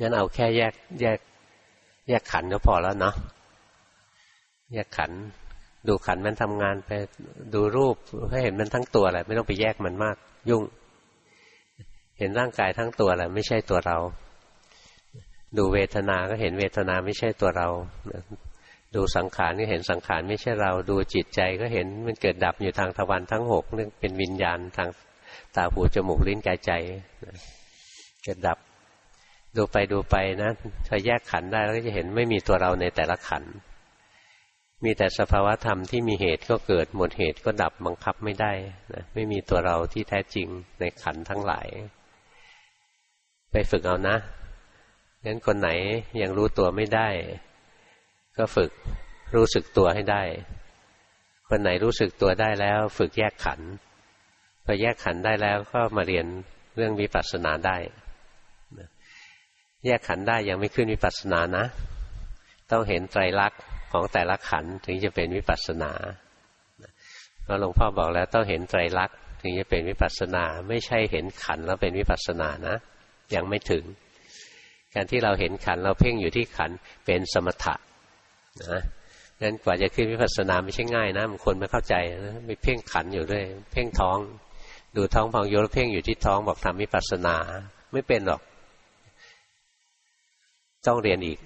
งั้นเอาแค่แยกแยก แยกขันก็พอแล้วเนาะแยกขัน ดูขันมันทำงานไปดูรูปให้เห็นมันทั้งตัวแหละไม่ต้องไปแยกมันมาก ยุ่ง เห็นร่างกายทั้งตัวแหละไม่ใช่ตัวเรา ดูเวทนาก็เห็นเวทนาไม่ใช่ตัวเรา ดูสังขารก็เห็นสังขารไม่ใช่เรา ดูจิตใจก็เห็นมันเกิดดับอยู่ทางทวารทั้งหกนึกเป็นวิญญาณทางตาหูจมูกลิ้นกายใจเกิดดับ ดูไปดูไปนะพอแยกขันได้แล้วก็จะเห็นไม่มีตัวเราในแต่ละขัน มีแต่สภาวะธรรมที่มีเหตุก็เกิดหมดเหตุก็ดับบังคับไม่ได้นะไม่มีตัวเราที่แท้จริงในขันทั้งหลาย ไปฝึกเอานะงั้นคนไหนยังรู้ตัวไม่ได้ ก็ฝึกรู้สึกตัวให้ได้ คนไหนรู้สึกตัวได้แล้ว ฝึกแยกขันพอแยกขันได้แล้วก็มาเรียนเรื่องวิปัสสนาได้ แยกขันได้ยังไม่ขึ้นวิปัสสนานะ ต้องเห็นไตรลักษณ์ของแต่ละขันถึงจะเป็นวิปัสสนาเพราะหลวงพ่อบอกแล้วต้องเห็นไตรลักษณ์ถึงจะเป็นวิปัสสนา ไม่ใช่เห็นขันแล้วเป็นวิปัสสนานะ ยังไม่ถึง การที่เราเห็นขันเราเพ่งอยู่ที่ขันเป็นสมถะนะงั้นกว่าจะขึ้นวิปัสสนาไม่ใช่ง่ายนะบางคนไม่เข้าใจนะไปเพ่งขันอยู่ด้วย เพ่งท้อง ดูท้องพองโยแล้วเพ่งอยู่ที่ท้องบอกทำวิปัสสนา ไม่เป็นหรอก ต้องเรียนอีก